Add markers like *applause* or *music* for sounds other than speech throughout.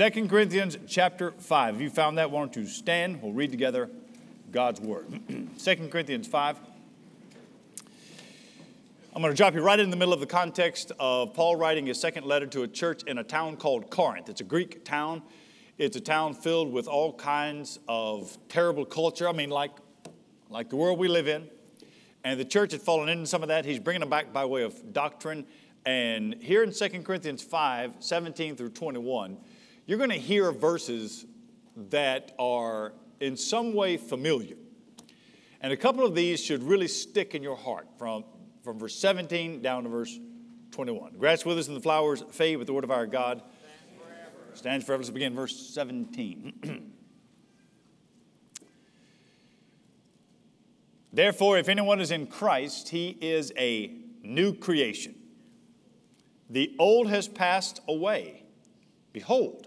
2 Corinthians chapter 5. If you found that, why don't you stand? We'll read together God's word. *clears throat* 2 Corinthians 5. I'm going to drop you right in the middle of the context of Paul writing his second letter to a church in a town called Corinth. It's a Greek town. It's a town filled with all kinds of terrible culture. I mean, like, like the world we live in. And the church had fallen into some of that. He's bringing them back by way of doctrine. And here in 2 Corinthians 5 17 through 21, you're going to hear verses that are in some way familiar. And a couple of these should really stick in your heart from, from verse 17 down to verse 21. Grass withers and the flowers fade, but the word of our God stands forever. Let's begin verse 17. *clears throat* Therefore, if anyone is in Christ, he is a new creation. The old has passed away. Behold,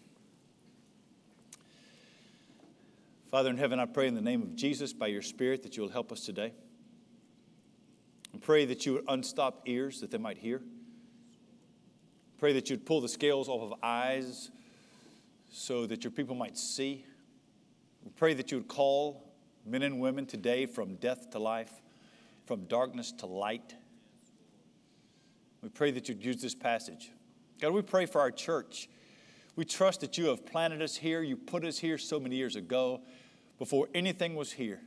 Father in heaven, I pray in the name of Jesus by your Spirit that you will help us today. I pray that you would unstop ears that they might hear. Pray that you'd pull the scales off of eyes so that your people might see. We pray that you would call men and women today from death to life, from darkness to light. We pray that you'd use this passage. God, we pray for our church. We trust that you have planted us here. You put us here so many years ago before anything was here.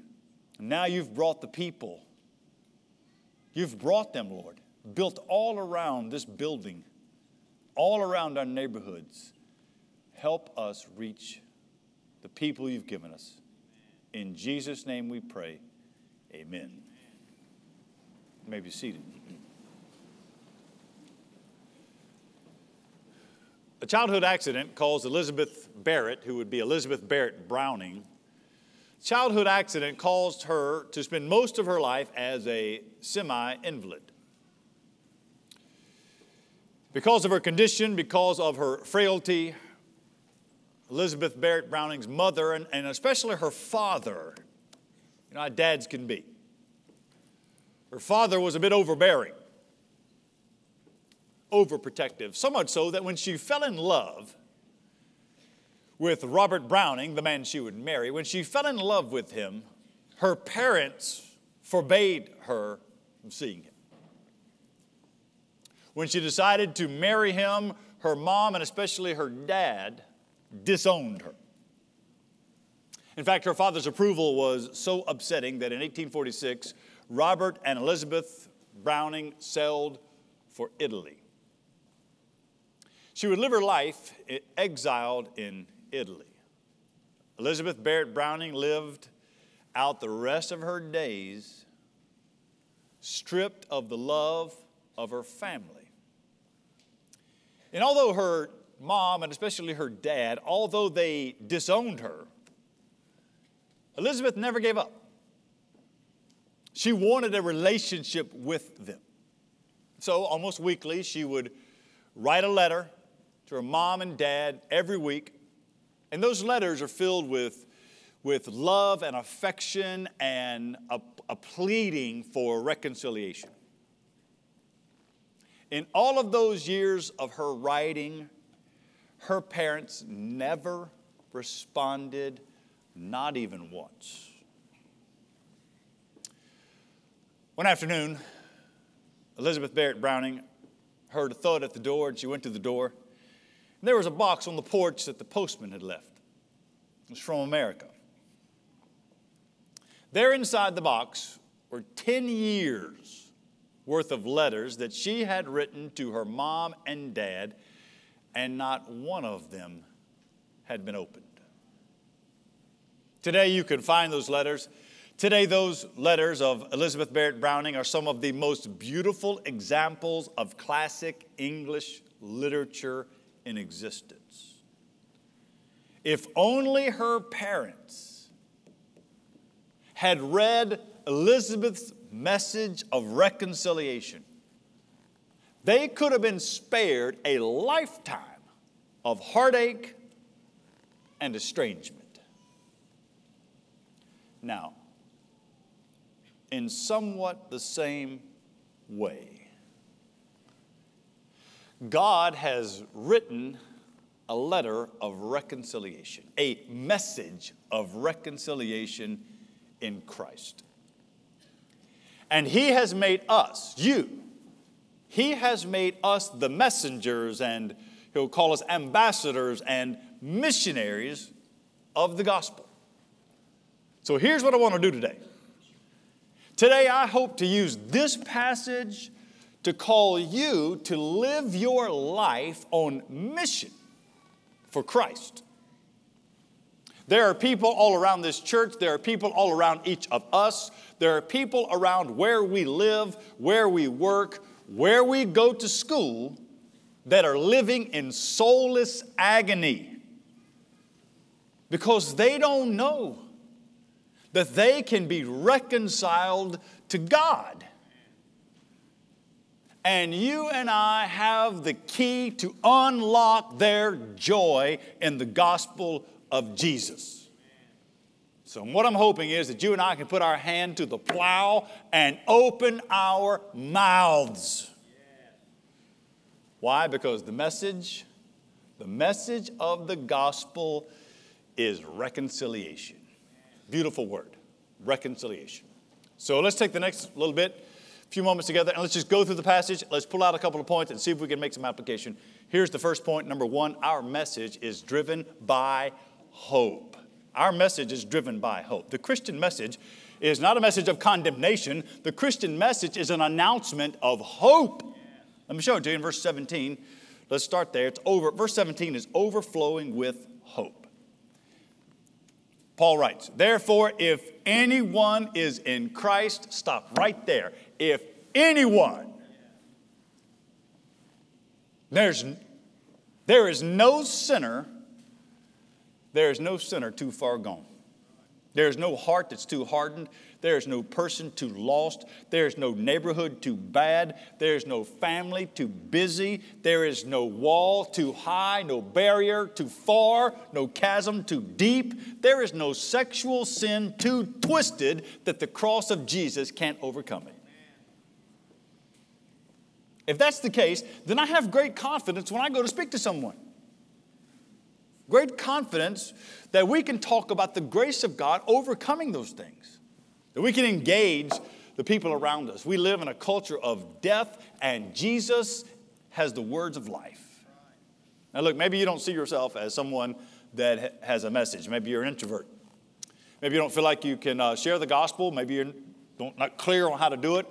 And Now you've brought the people. You've brought them, Lord, built all around this building, all around our neighborhoods. Help us reach the people you've given us. In Jesus' name we pray. Amen. You may be seated. A childhood accident caused Elizabeth Barrett, who would be Elizabeth Barrett Browning, childhood accident caused her to spend most of her life as a semi invalid. Because of her condition, because of her frailty, Elizabeth Barrett Browning's mother, and, and especially her father, you know how dads can be. Her father was a bit overbearing, overprotective, so much so that when she fell in love, with Robert Browning, the man she would marry, when she fell in love with him, her parents forbade her from seeing him. When she decided to marry him, her mom and especially her dad disowned her. In fact, her father's approval was so upsetting that in 1846, Robert and Elizabeth Browning sailed for Italy. She would live her life exiled in Italy. Elizabeth Barrett Browning lived out the rest of her days stripped of the love of her family. And although her mom, and especially her dad, although they disowned her, Elizabeth never gave up. She wanted a relationship with them. So almost weekly, she would write a letter to her mom and dad every week and those letters are filled with, with love and affection and a, a pleading for reconciliation. In all of those years of her writing, her parents never responded, not even once. One afternoon, Elizabeth Barrett Browning heard a thud at the door and she went to the door. And there was a box on the porch that the postman had left. It was from America. There inside the box were 10 years worth of letters that she had written to her mom and dad, and not one of them had been opened. Today, you can find those letters. Today, those letters of Elizabeth Barrett Browning are some of the most beautiful examples of classic English literature in existence. If only her parents had read Elizabeth's message of reconciliation, they could have been spared a lifetime of heartache and estrangement. Now, in somewhat the same way, God has written a letter of reconciliation, a message of reconciliation in Christ. And He has made us, you, He has made us the messengers, and He'll call us ambassadors and missionaries of the gospel. So here's what I want to do today. Today, I hope to use this passage to call you to live your life on mission for Christ. There are people all around this church, there are people all around each of us, there are people around where we live, where we work, where we go to school that are living in soulless agony because they don't know that they can be reconciled to God. And you and I have the key to unlock their joy in the gospel of Jesus. So, what I'm hoping is that you and I can put our hand to the plow and open our mouths. Why? Because the message, the message of the gospel is reconciliation. Beautiful word, reconciliation. So let's take the next little bit, few moments together, and let's just go through the passage. Let's pull out a couple of points and see if we can make some application. Here's the first point. Number one, our message is driven by hope. Our message is driven by hope. The Christian message is not a message of condemnation, the Christian message is an announcement of hope. Let me show it to you in verse 17. Let's start there. It's over. Verse 17 is overflowing with hope. Paul writes, Therefore, if anyone is in Christ, stop right there. If anyone, there's, there is no sinner, there is no sinner too far gone. There is no heart that's too hardened. There is no person too lost. There is no neighborhood too bad. There is no family too busy. There is no wall too high, no barrier too far, no chasm too deep. There is no sexual sin too twisted that the cross of Jesus can't overcome it. If that's the case, then I have great confidence when I go to speak to someone. Great confidence that we can talk about the grace of God overcoming those things, that we can engage the people around us. We live in a culture of death, and Jesus has the words of life. Now, look, maybe you don't see yourself as someone that has a message. Maybe you're an introvert. Maybe you don't feel like you can uh, share the gospel. Maybe you're not clear on how to do it.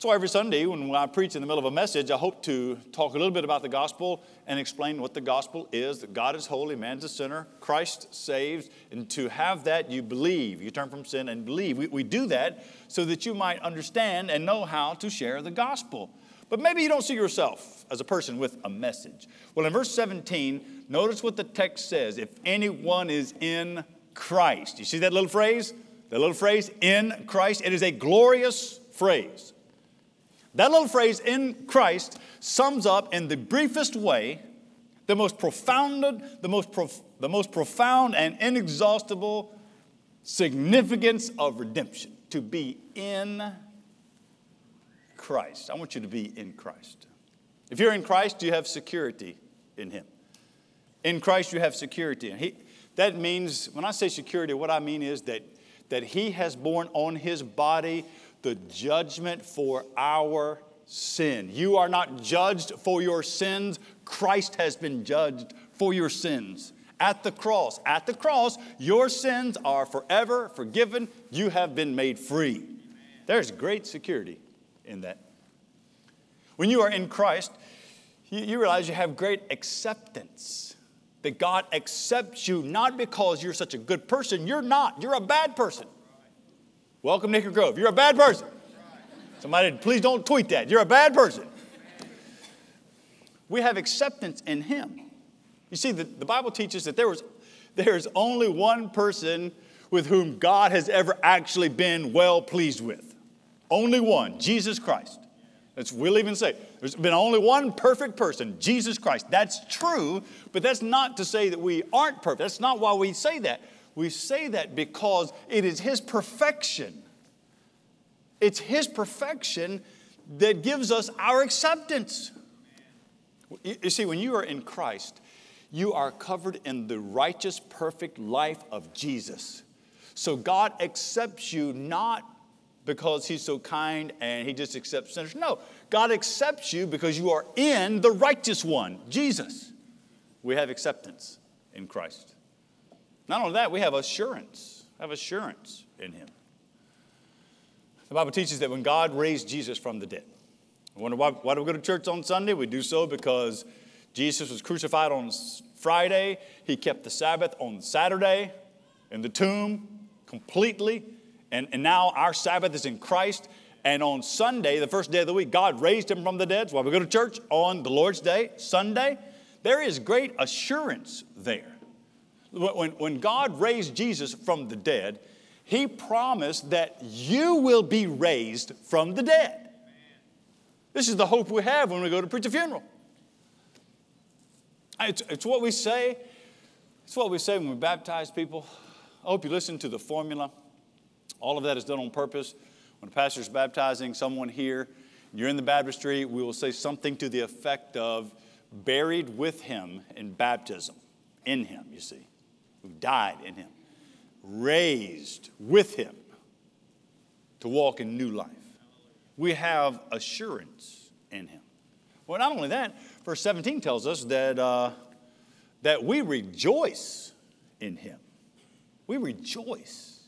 So every Sunday, when I preach in the middle of a message, I hope to talk a little bit about the gospel and explain what the gospel is that God is holy, man's a sinner, Christ saves, and to have that, you believe. You turn from sin and believe. We, we do that so that you might understand and know how to share the gospel. But maybe you don't see yourself as a person with a message. Well, in verse 17, notice what the text says if anyone is in Christ. You see that little phrase? The little phrase, in Christ. It is a glorious phrase. That little phrase, in Christ, sums up in the briefest way the most profound, the most, prof- the most profound and inexhaustible significance of redemption to be in Christ. I want you to be in Christ. If you're in Christ, you have security in Him. In Christ, you have security. And he, that means, when I say security, what I mean is that, that He has borne on His body the judgment for our sin. You are not judged for your sins, Christ has been judged for your sins. At the cross, at the cross, your sins are forever forgiven. You have been made free. There's great security in that. When you are in Christ, you, realize you have great acceptance. That God accepts you not because you're such a good person. You're not. You're a bad person. Welcome, Hickory Grove. You're a bad person. Somebody, please don't tweet that. You're a bad person. We have acceptance in Him. You see, the, the Bible teaches that there was there's only one person with whom God has ever actually been well pleased with. Only one, Jesus Christ. That's we'll even say. There's been only one perfect person, Jesus Christ. That's true, but that's not to say that we aren't perfect. That's not why we say that. We say that because it is His perfection. It's His perfection that gives us our acceptance. You see, when you are in Christ, you are covered in the righteous, perfect life of Jesus. So God accepts you not because He's so kind and He just accepts sinners. No, God accepts you because you are in the righteous one, Jesus. We have acceptance in Christ. Not only that, we have assurance, have assurance in Him. The Bible teaches that when God raised Jesus from the dead, I wonder why, why do we go to church on Sunday? We do so because Jesus was crucified on Friday. He kept the Sabbath on Saturday in the tomb completely. And, and now our Sabbath is in Christ. And on Sunday, the first day of the week, God raised him from the dead. So why we go to church on the Lord's Day, Sunday. There is great assurance there. When, when God raised Jesus from the dead, he promised that you will be raised from the dead. This is the hope we have when we go to preach a funeral. It's, it's what we say. It's what we say when we baptize people. I hope you listen to the formula. All of that is done on purpose. When a pastor is baptizing someone here, you're in the baptistry, we will say something to the effect of buried with him in baptism, in him, you see, who died in him, raised with him to walk in new life. We have assurance in him. Well, not only that, verse 17 tells us that, uh, that we rejoice in him. We rejoice.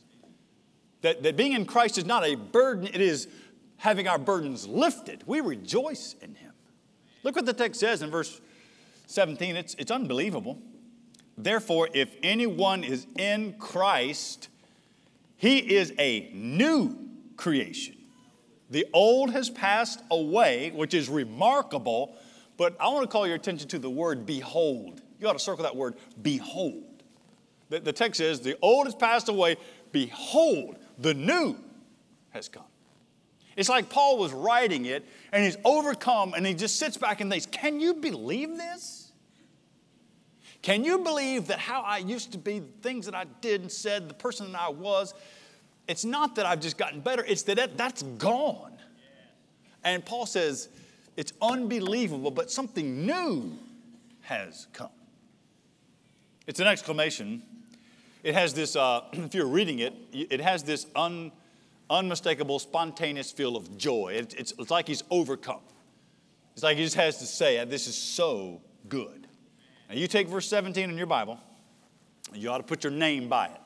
That, that being in Christ is not a burden, it is having our burdens lifted. We rejoice in him. Look what the text says in verse 17. It's, it's unbelievable. Therefore, if anyone is in Christ, he is a new creation. The old has passed away, which is remarkable, but I want to call your attention to the word behold. You ought to circle that word, behold. The, the text says, The old has passed away, behold, the new has come. It's like Paul was writing it and he's overcome and he just sits back and thinks, Can you believe this? Can you believe that how I used to be, the things that I did and said, the person that I was, it's not that I've just gotten better, it's that that's gone. And Paul says it's unbelievable, but something new has come. It's an exclamation. It has this, uh, *clears throat* if you're reading it, it has this un, unmistakable, spontaneous feel of joy. It, it's, it's like he's overcome. It's like he just has to say, This is so good. Now, you take verse 17 in your Bible, you ought to put your name by it.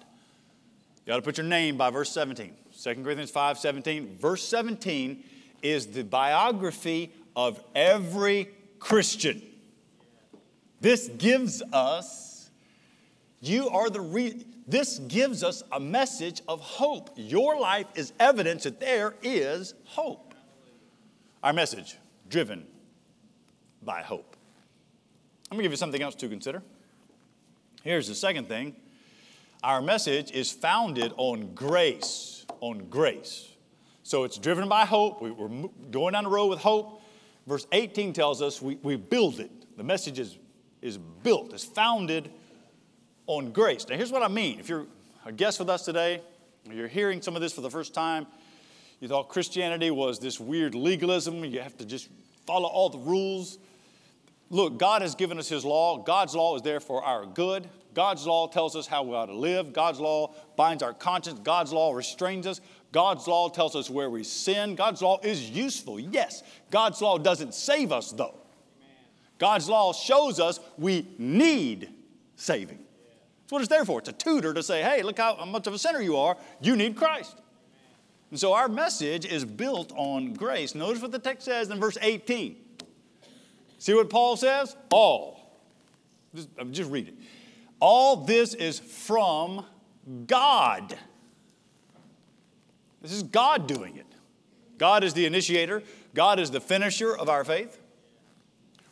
You ought to put your name by verse 17. 2 Corinthians 5 17. Verse 17 is the biography of every Christian. This gives us, you are the re- this gives us a message of hope. Your life is evidence that there is hope. Our message, driven by hope. I'm going to give you something else to consider. Here's the second thing our message is founded on grace, on grace. So it's driven by hope. We, are going down the road with hope. Verse 18 tells us we, we build it. The message is, is built, it's founded on grace. Now, here's what I mean. If you're a guest with us today, you're hearing some of this for the first time, you thought Christianity was this weird legalism, you have to just follow all the rules. Look, God has given us His law. God's law is there for our good. God's law tells us how we ought to live. God's law binds our conscience. God's law restrains us. God's law tells us where we sin. God's law is useful, yes. God's law doesn't save us, though. God's law shows us we need saving. That's what it's there for. It's a tutor to say, hey, look how much of a sinner you are. You need Christ. And so our message is built on grace. Notice what the text says in verse 18. See what Paul says? All. Just, just read it. All this is from God. This is God doing it. God is the initiator, God is the finisher of our faith.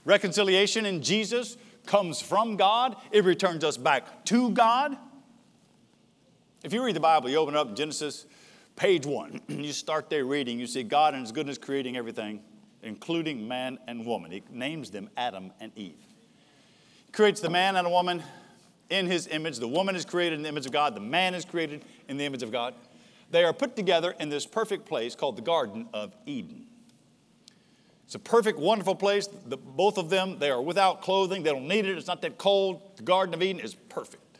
Reconciliation in Jesus comes from God, it returns us back to God. If you read the Bible, you open up Genesis, page one, and *clears throat* you start there reading, you see God and His goodness creating everything, including man and woman. He names them Adam and Eve. He creates the man and a woman in His image. The woman is created in the image of God, the man is created in the image of God. They are put together in this perfect place called the Garden of Eden. It's a perfect, wonderful place. The, both of them, they are without clothing. They don't need it. It's not that cold. The Garden of Eden is perfect.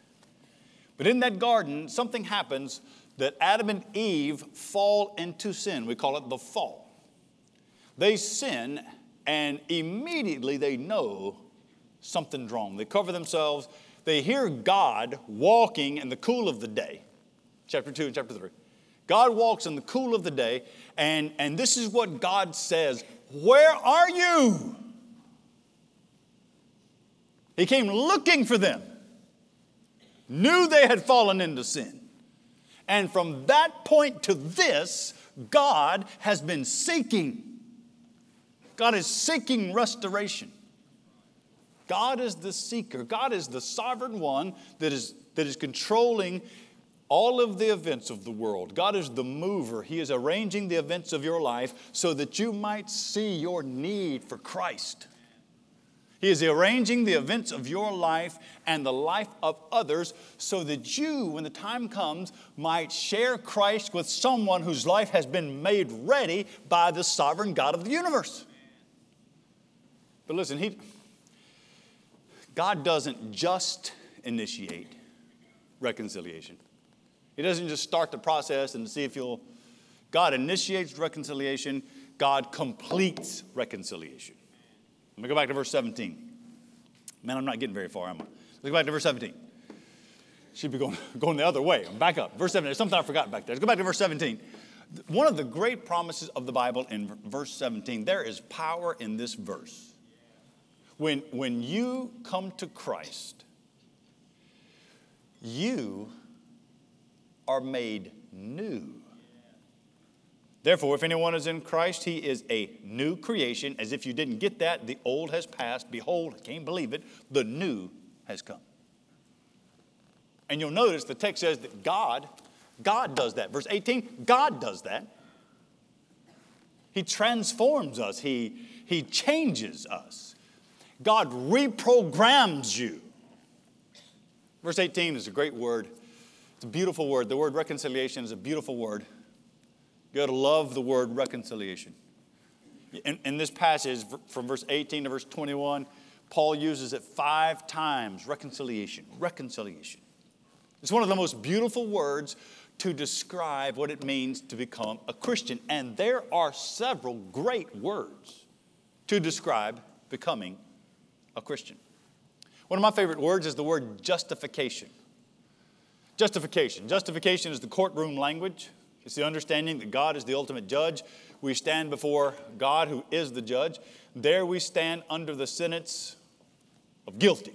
But in that garden, something happens that Adam and Eve fall into sin. We call it the fall. They sin, and immediately they know something's wrong. They cover themselves. They hear God walking in the cool of the day. Chapter 2 and chapter 3. God walks in the cool of the day, and, and this is what God says Where are you? He came looking for them, knew they had fallen into sin. And from that point to this, God has been seeking. God is seeking restoration. God is the seeker. God is the sovereign one that is, that is controlling all of the events of the world. God is the mover. He is arranging the events of your life so that you might see your need for Christ. He is arranging the events of your life and the life of others so that you, when the time comes, might share Christ with someone whose life has been made ready by the sovereign God of the universe. But listen, he, God doesn't just initiate reconciliation. He doesn't just start the process and see if you'll. God initiates reconciliation, God completes reconciliation. Let me go back to verse 17. Man, I'm not getting very far, am I? Let's go back to verse 17. Should be going, *laughs* going the other way. I'm back up. Verse 17. There's something I forgot back there. Let's go back to verse 17. One of the great promises of the Bible in verse 17, there is power in this verse. When, when you come to Christ, you are made new. Therefore, if anyone is in Christ, he is a new creation. As if you didn't get that, the old has passed. Behold, I can't believe it, the new has come. And you'll notice the text says that God, God does that. Verse 18, God does that. He transforms us, He, he changes us. God reprograms you. Verse 18 is a great word. It's a beautiful word. The word reconciliation is a beautiful word. You got to love the word reconciliation. In, in this passage, from verse 18 to verse 21, Paul uses it five times reconciliation, reconciliation. It's one of the most beautiful words to describe what it means to become a Christian. And there are several great words to describe becoming a Christian. One of my favorite words is the word justification. Justification. Justification is the courtroom language. It's the understanding that God is the ultimate judge. We stand before God, who is the judge. There we stand under the sentence of guilty.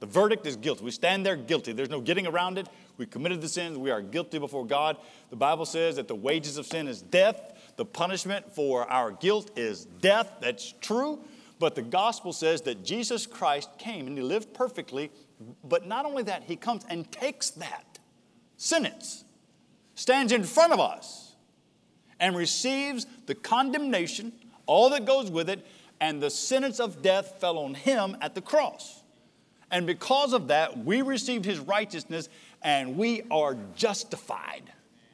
The verdict is guilty. We stand there guilty. There's no getting around it. We committed the sins. We are guilty before God. The Bible says that the wages of sin is death. The punishment for our guilt is death. That's true. But the gospel says that Jesus Christ came and he lived perfectly but not only that, he comes and takes that sentence, stands in front of us, and receives the condemnation, all that goes with it, and the sentence of death fell on him at the cross. And because of that, we received his righteousness and we are justified.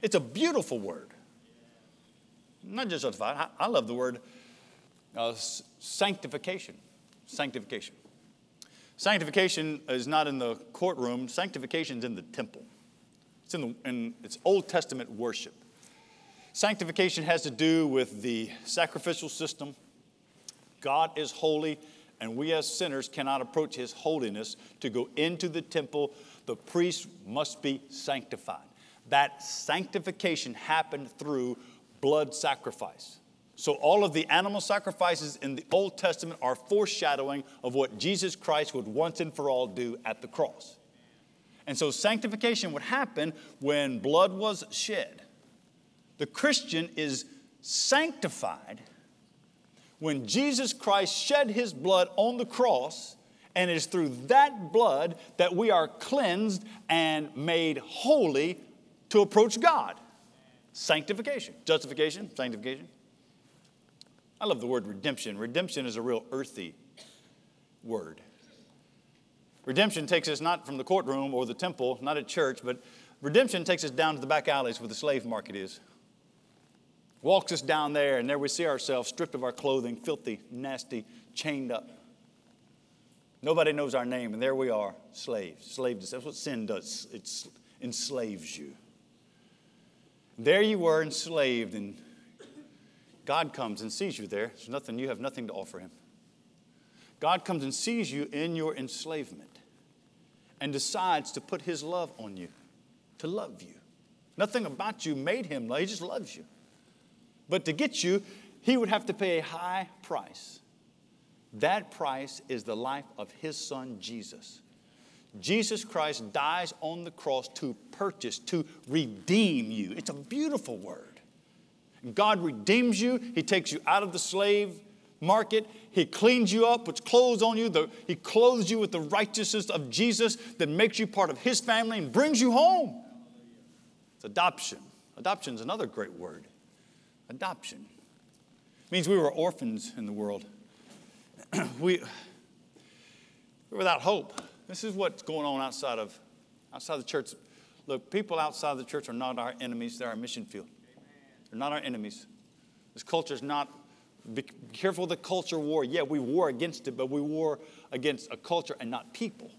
It's a beautiful word. Not just justified, I, love the word uh, sanctification. Sanctification. Sanctification is not in the courtroom, sanctification is in the temple. It's in, the, in it's Old Testament worship. Sanctification has to do with the sacrificial system. God is holy, and we as sinners cannot approach his holiness to go into the temple the priest must be sanctified. That sanctification happened through blood sacrifice. So, all of the animal sacrifices in the Old Testament are foreshadowing of what Jesus Christ would once and for all do at the cross. And so, sanctification would happen when blood was shed. The Christian is sanctified when Jesus Christ shed his blood on the cross, and it is through that blood that we are cleansed and made holy to approach God. Sanctification, justification, sanctification. I love the word redemption. Redemption is a real earthy word. Redemption takes us not from the courtroom or the temple, not a church, but redemption takes us down to the back alleys where the slave market is. Walks us down there, and there we see ourselves stripped of our clothing, filthy, nasty, chained up. Nobody knows our name, and there we are, slaves. Slaves. That's what sin does. It enslaves you. There you were enslaved, and God comes and sees you there. There's nothing, you have nothing to offer him. God comes and sees you in your enslavement and decides to put his love on you, to love you. Nothing about you made him love, he just loves you. But to get you, he would have to pay a high price. That price is the life of his son Jesus. Jesus Christ dies on the cross to purchase, to redeem you. It's a beautiful word. God redeems you, He takes you out of the slave market. He cleans you up, puts clothes on you. The, he clothes you with the righteousness of Jesus that makes you part of His family and brings you home. It's adoption. Adoption is another great word. Adoption it means we were orphans in the world. *clears throat* we, we're without hope. This is what's going on outside of, outside the church. Look, people outside the church are not our enemies, they're our mission field. They're not our enemies. This culture is not, be careful of the culture war. Yeah, we war against it, but we war against a culture and not people.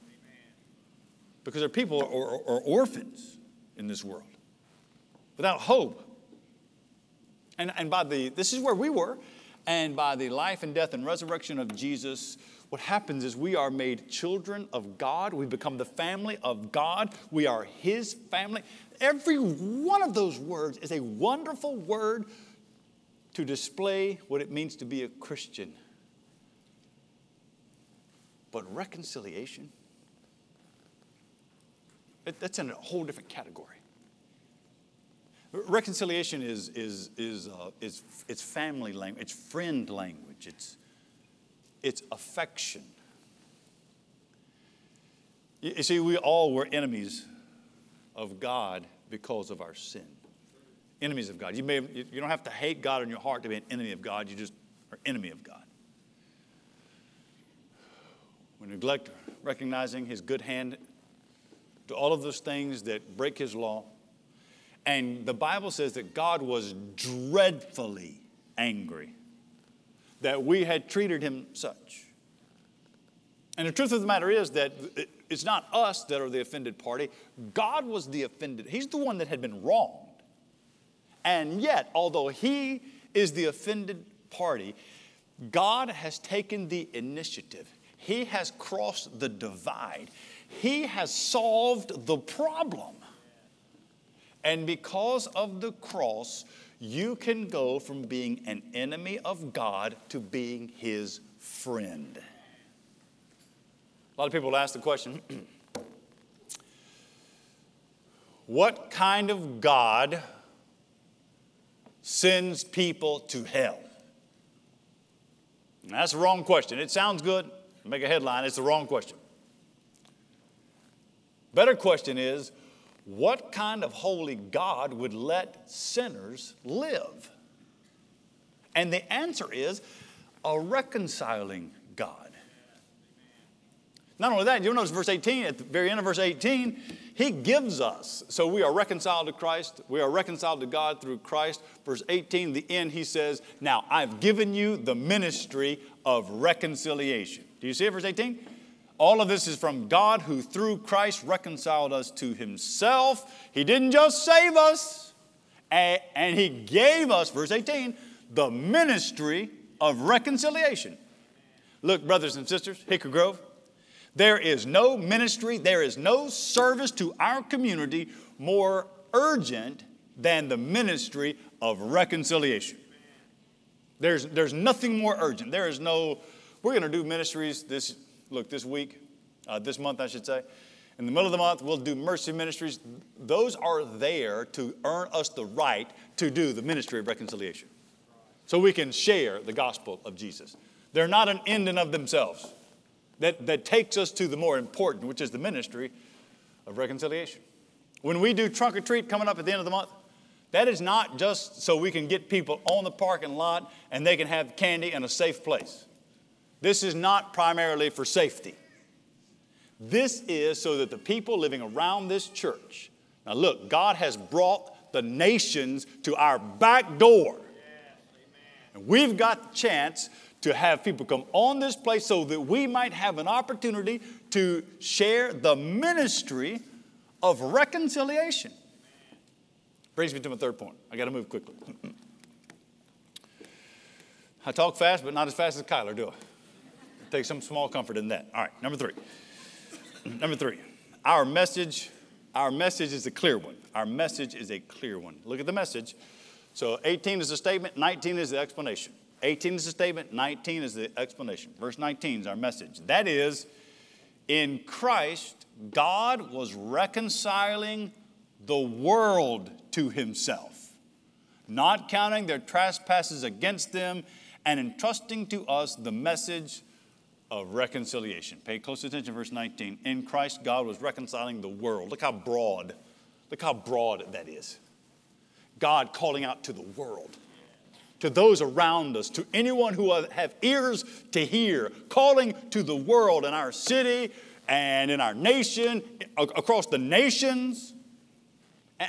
Because our people are, are, are orphans in this world without hope. And, and by the, this is where we were, and by the life and death and resurrection of Jesus, what happens is we are made children of God. We become the family of God. We are His family. Every one of those words is a wonderful word to display what it means to be a Christian. But reconciliation, that's in a whole different category. Reconciliation is, is, is, uh, is it's family language, it's friend language, it's, it's affection. You see, we all were enemies of God because of our sin. Enemies of God. You, may, you don't have to hate God in your heart to be an enemy of God, you just are enemy of God. We neglect recognizing His good hand to all of those things that break His law. And the Bible says that God was dreadfully angry that we had treated him such. And the truth of the matter is that it's not us that are the offended party. God was the offended. He's the one that had been wronged. And yet, although he is the offended party, God has taken the initiative. He has crossed the divide. He has solved the problem. And because of the cross, you can go from being an enemy of God to being his friend. A lot of people ask the question *clears throat* what kind of God sends people to hell? And that's the wrong question. It sounds good, make a headline, it's the wrong question. Better question is what kind of holy God would let sinners live? And the answer is a reconciling God. Not only that, you'll notice verse 18, at the very end of verse 18, he gives us. So we are reconciled to Christ. We are reconciled to God through Christ. Verse 18, the end, he says, Now I've given you the ministry of reconciliation. Do you see it, verse 18? All of this is from God who through Christ reconciled us to himself. He didn't just save us, and he gave us, verse 18, the ministry of reconciliation. Look, brothers and sisters, Hickory Grove, There is no ministry, there is no service to our community more urgent than the ministry of reconciliation. There's, there's nothing more urgent. There is no, we're going to do ministries this, look, this week, uh, this month, I should say. In the middle of the month, we'll do mercy ministries. Those are there to earn us the right to do the ministry of reconciliation. So we can share the gospel of Jesus. They're not an end in of themselves. That, that takes us to the more important, which is the ministry of reconciliation. When we do trunk or treat coming up at the end of the month, that is not just so we can get people on the parking lot and they can have candy in a safe place. This is not primarily for safety. This is so that the people living around this church, now look, God has brought the nations to our back door. And we've got the chance to have people come on this place so that we might have an opportunity to share the ministry of reconciliation. Brings me to my third point. I got to move quickly. *clears throat* I talk fast, but not as fast as Kyler, do I? Take some small comfort in that. All right, number three. *clears throat* number three. Our message, our message is a clear one. Our message is a clear one. Look at the message. So 18 is a statement, 19 is the explanation. 18 is the statement, 19 is the explanation. Verse 19 is our message. That is, in Christ, God was reconciling the world to himself, not counting their trespasses against them, and entrusting to us the message of reconciliation. Pay close attention, verse 19. In Christ, God was reconciling the world. Look how broad, look how broad that is. God calling out to the world, to those around us, to anyone who have ears to hear, calling to the world in our city and in our nation, across the nations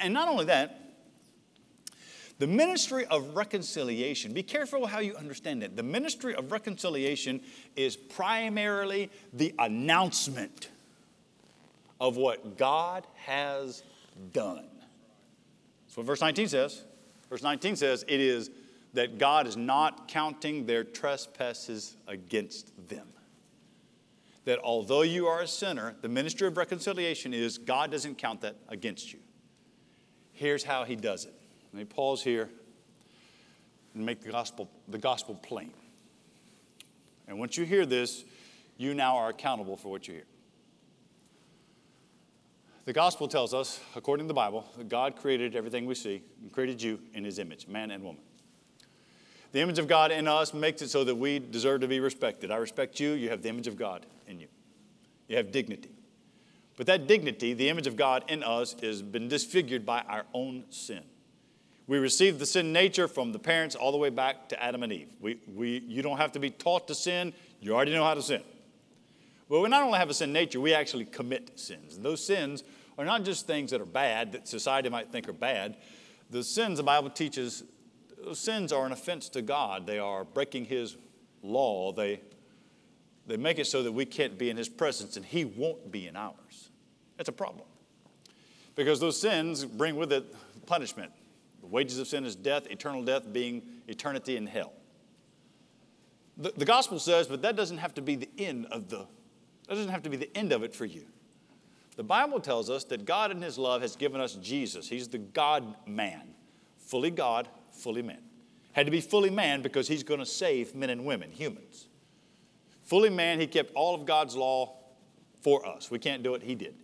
and not only that, the ministry of reconciliation, be careful how you understand it. The ministry of reconciliation is primarily the announcement of what God has done. That's what verse 19 says. Verse 19 says, It is that God is not counting their trespasses against them. That although you are a sinner, the ministry of reconciliation is God doesn't count that against you. Here's how he does it. Let me pause here and make the gospel, the gospel plain. And once you hear this, you now are accountable for what you hear. The gospel tells us, according to the Bible, that God created everything we see and created you in his image, man and woman. The image of God in us makes it so that we deserve to be respected. I respect you, you have the image of God in you. You have dignity. But that dignity, the image of God in us, has been disfigured by our own sin. We receive the sin nature from the parents all the way back to Adam and Eve. We, we, you don't have to be taught to sin, you already know how to sin. Well, we not only have a sin nature, we actually commit sins. And those sins are not just things that are bad, that society might think are bad. The sins the Bible teaches, those sins are an offense to God. They are breaking His law. They, they make it so that we can't be in His presence and He won't be in ours. That's a problem. Because those sins bring with it punishment. The wages of sin is death, eternal death being eternity in hell. The, the gospel says, but that doesn't have to be the end of the, that doesn't have to be the end of it for you. The Bible tells us that God in His love has given us Jesus. He's the God man, fully God, fully man. Had to be fully man because He's going to save men and women, humans. Fully man, He kept all of God's law for us. We can't do it, He did.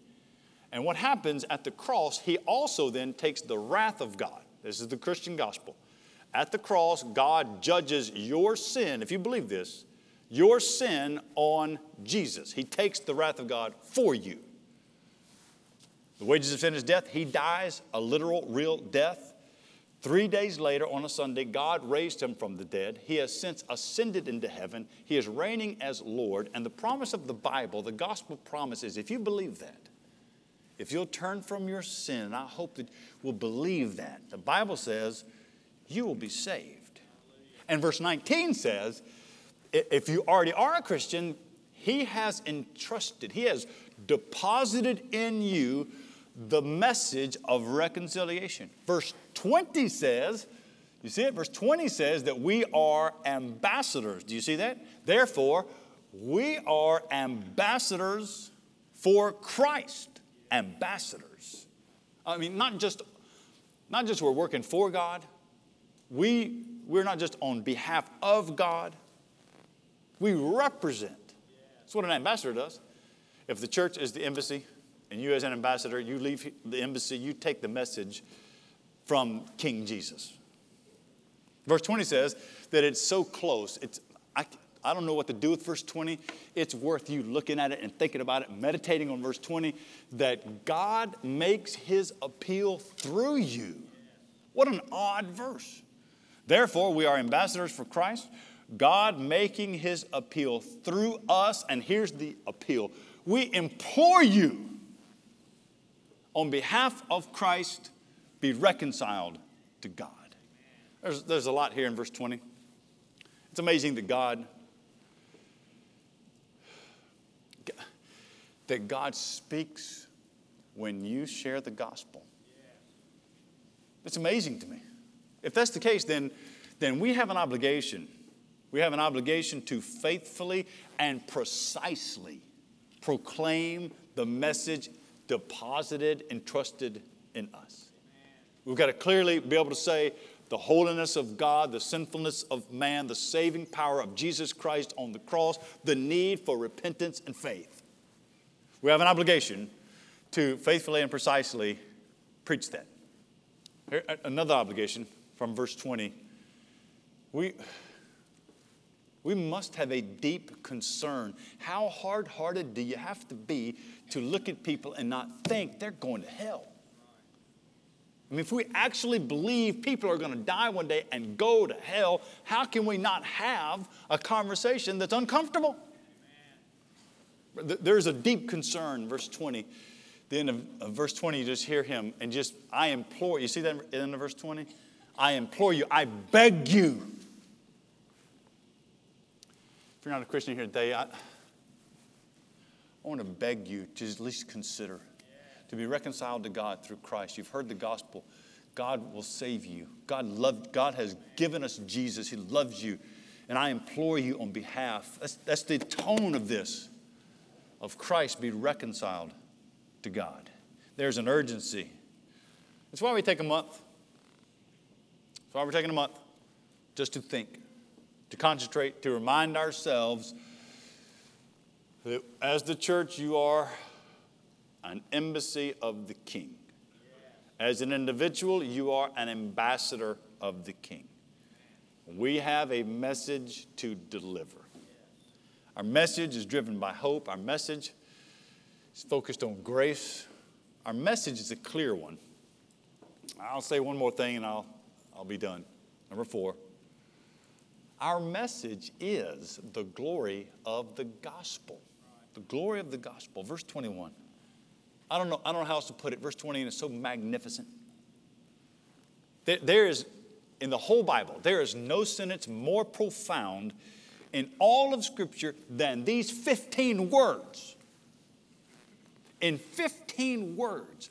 And what happens at the cross, he also then takes the wrath of God. This is the Christian gospel. At the cross, God judges your sin, if you believe this, your sin on Jesus. He takes the wrath of God for you. The wages of sin is death. He dies a literal, real death. Three days later, on a Sunday, God raised him from the dead. He has since ascended into heaven. He is reigning as Lord. And the promise of the Bible, the gospel promise is if you believe that, if you'll turn from your sin, and I hope that we'll believe that, the Bible says you will be saved. And verse 19 says, if you already are a Christian, He has entrusted, He has deposited in you the message of reconciliation. Verse 20 says, you see it? Verse 20 says that we are ambassadors. Do you see that? Therefore, we are ambassadors for Christ. Ambassadors. I mean, not just, not just we're working for God, we, we're not just on behalf of God, we represent. That's what an ambassador does. If the church is the embassy, and you as an ambassador, you leave the embassy, you take the message from King Jesus. Verse 20 says that it's so close. It's, I, I don't know what to do with verse 20. It's worth you looking at it and thinking about it, meditating on verse 20, that God makes his appeal through you. What an odd verse. Therefore, we are ambassadors for Christ, God making his appeal through us. And here's the appeal we implore you, on behalf of Christ, be reconciled to God. There's, there's a lot here in verse 20. It's amazing that God that God speaks when you share the gospel. It's amazing to me. If that's the case, then, then we have an obligation. We have an obligation to faithfully and precisely proclaim the message deposited and trusted in us. We've got to clearly be able to say the holiness of God, the sinfulness of man, the saving power of Jesus Christ on the cross, the need for repentance and faith. We have an obligation to faithfully and precisely preach that. Here, another obligation from verse 20. We, we must have a deep concern. How hard hearted do you have to be to look at people and not think they're going to hell? I mean, if we actually believe people are going to die one day and go to hell, how can we not have a conversation that's uncomfortable? There's a deep concern, verse 20. The end of, of verse 20, you just hear him and just, I implore, you see that in the verse 20? I implore you, I beg you. If you're not a Christian here today, I, I want to beg you to at least consider to be reconciled to God through Christ. You've heard the gospel. God will save you. God, loved, God has given us Jesus. He loves you. And I implore you on behalf, that's, that's the tone of this of Christ be reconciled to God. There's an urgency. That's why we take a month. That's why we're taking a month just to think, to concentrate, to remind ourselves that as the church, you are an embassy of the King. As an individual, you are an ambassador of the King. We have a message to deliver. Our message is driven by hope. Our message is focused on grace. Our message is a clear one. I'll say one more thing and I'll, I'll be done. Number four. Our message is the glory of the gospel. The glory of the gospel. Verse 21. I don't know, I don't know how else to put it. Verse 20 is so magnificent. There, there is, in the whole Bible, there is no sentence more profound in all of Scripture than these 15 words. In 15 words,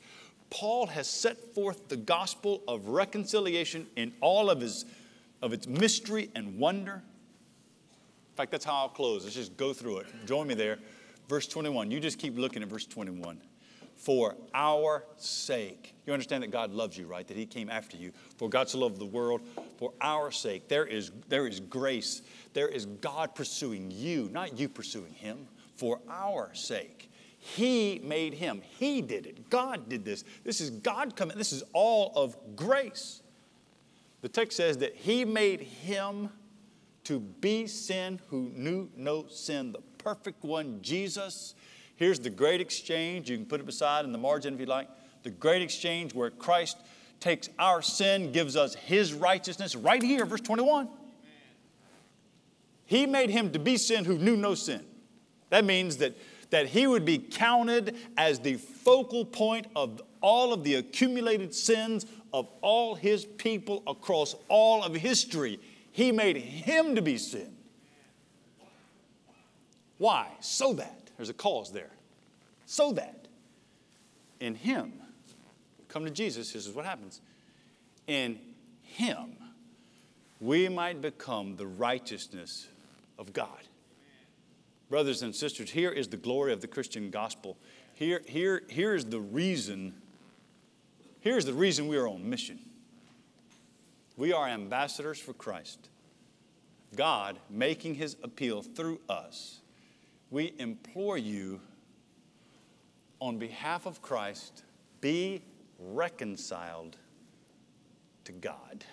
Paul has set forth the gospel of reconciliation in all of, his, of its mystery and wonder. In fact, that's how I'll close. Let's just go through it. Join me there. Verse 21. You just keep looking at verse 21 for our sake. You understand that God loves you, right? That He came after you. For God so loved the world, for our sake. There is, there is grace. There is God pursuing you, not you pursuing Him, for our sake. He made Him. He did it. God did this. This is God coming. This is all of grace. The text says that He made Him to be sin who knew no sin, the perfect one, Jesus Here's the great exchange. You can put it beside in the margin if you like. The great exchange where Christ takes our sin, gives us his righteousness, right here, verse 21. He made him to be sin who knew no sin. That means that, that he would be counted as the focal point of all of the accumulated sins of all his people across all of history. He made him to be sin. Why? So that there's a cause there. So that in Him, come to Jesus, this is what happens. In Him, we might become the righteousness of God. Brothers and sisters, here is the glory of the Christian gospel. Here, here, here is the reason. Here's the reason we are on mission. We are ambassadors for Christ. God making his appeal through us. We implore you on behalf of Christ, be reconciled to God.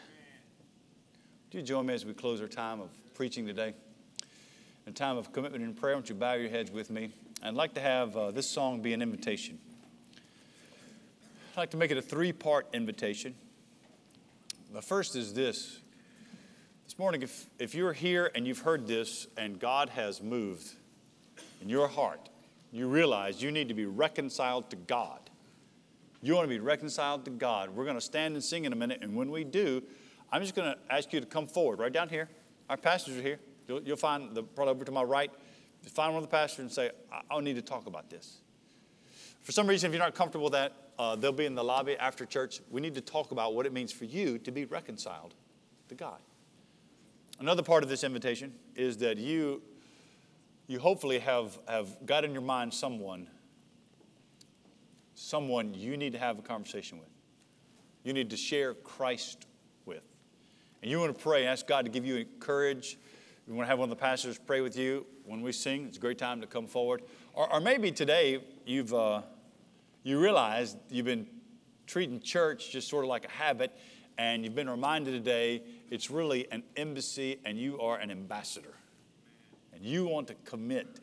Do you join me as we close our time of preaching today? A time of commitment and prayer, won't you bow your heads with me? I'd like to have uh, this song be an invitation. I'd like to make it a three part invitation. The first is this. This morning, if, if you're here and you've heard this and God has moved in your heart, you realize you need to be reconciled to God. You want to be reconciled to God. We're going to stand and sing in a minute, and when we do, I'm just going to ask you to come forward right down here. Our pastors are here. You'll, you'll find the probably over to my right. Find one of the pastors and say, I, I need to talk about this. For some reason, if you're not comfortable with that, uh, they'll be in the lobby after church. We need to talk about what it means for you to be reconciled to God. Another part of this invitation is that you, you hopefully have, have got in your mind someone, someone you need to have a conversation with. You need to share Christ with. And you want to pray, ask God to give you courage we want to have one of the pastors pray with you when we sing. It's a great time to come forward. Or, or maybe today you've uh, you realize you've been treating church just sort of like a habit, and you've been reminded today it's really an embassy, and you are an ambassador, and you want to commit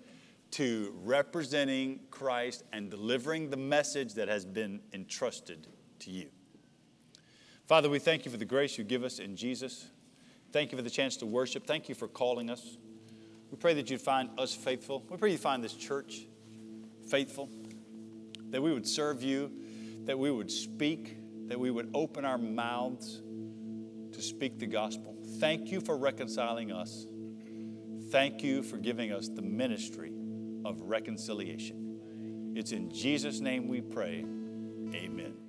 to representing Christ and delivering the message that has been entrusted to you. Father, we thank you for the grace you give us in Jesus. Thank you for the chance to worship. Thank you for calling us. We pray that you'd find us faithful. We pray you'd find this church faithful, that we would serve you, that we would speak, that we would open our mouths to speak the gospel. Thank you for reconciling us. Thank you for giving us the ministry of reconciliation. It's in Jesus' name we pray. Amen.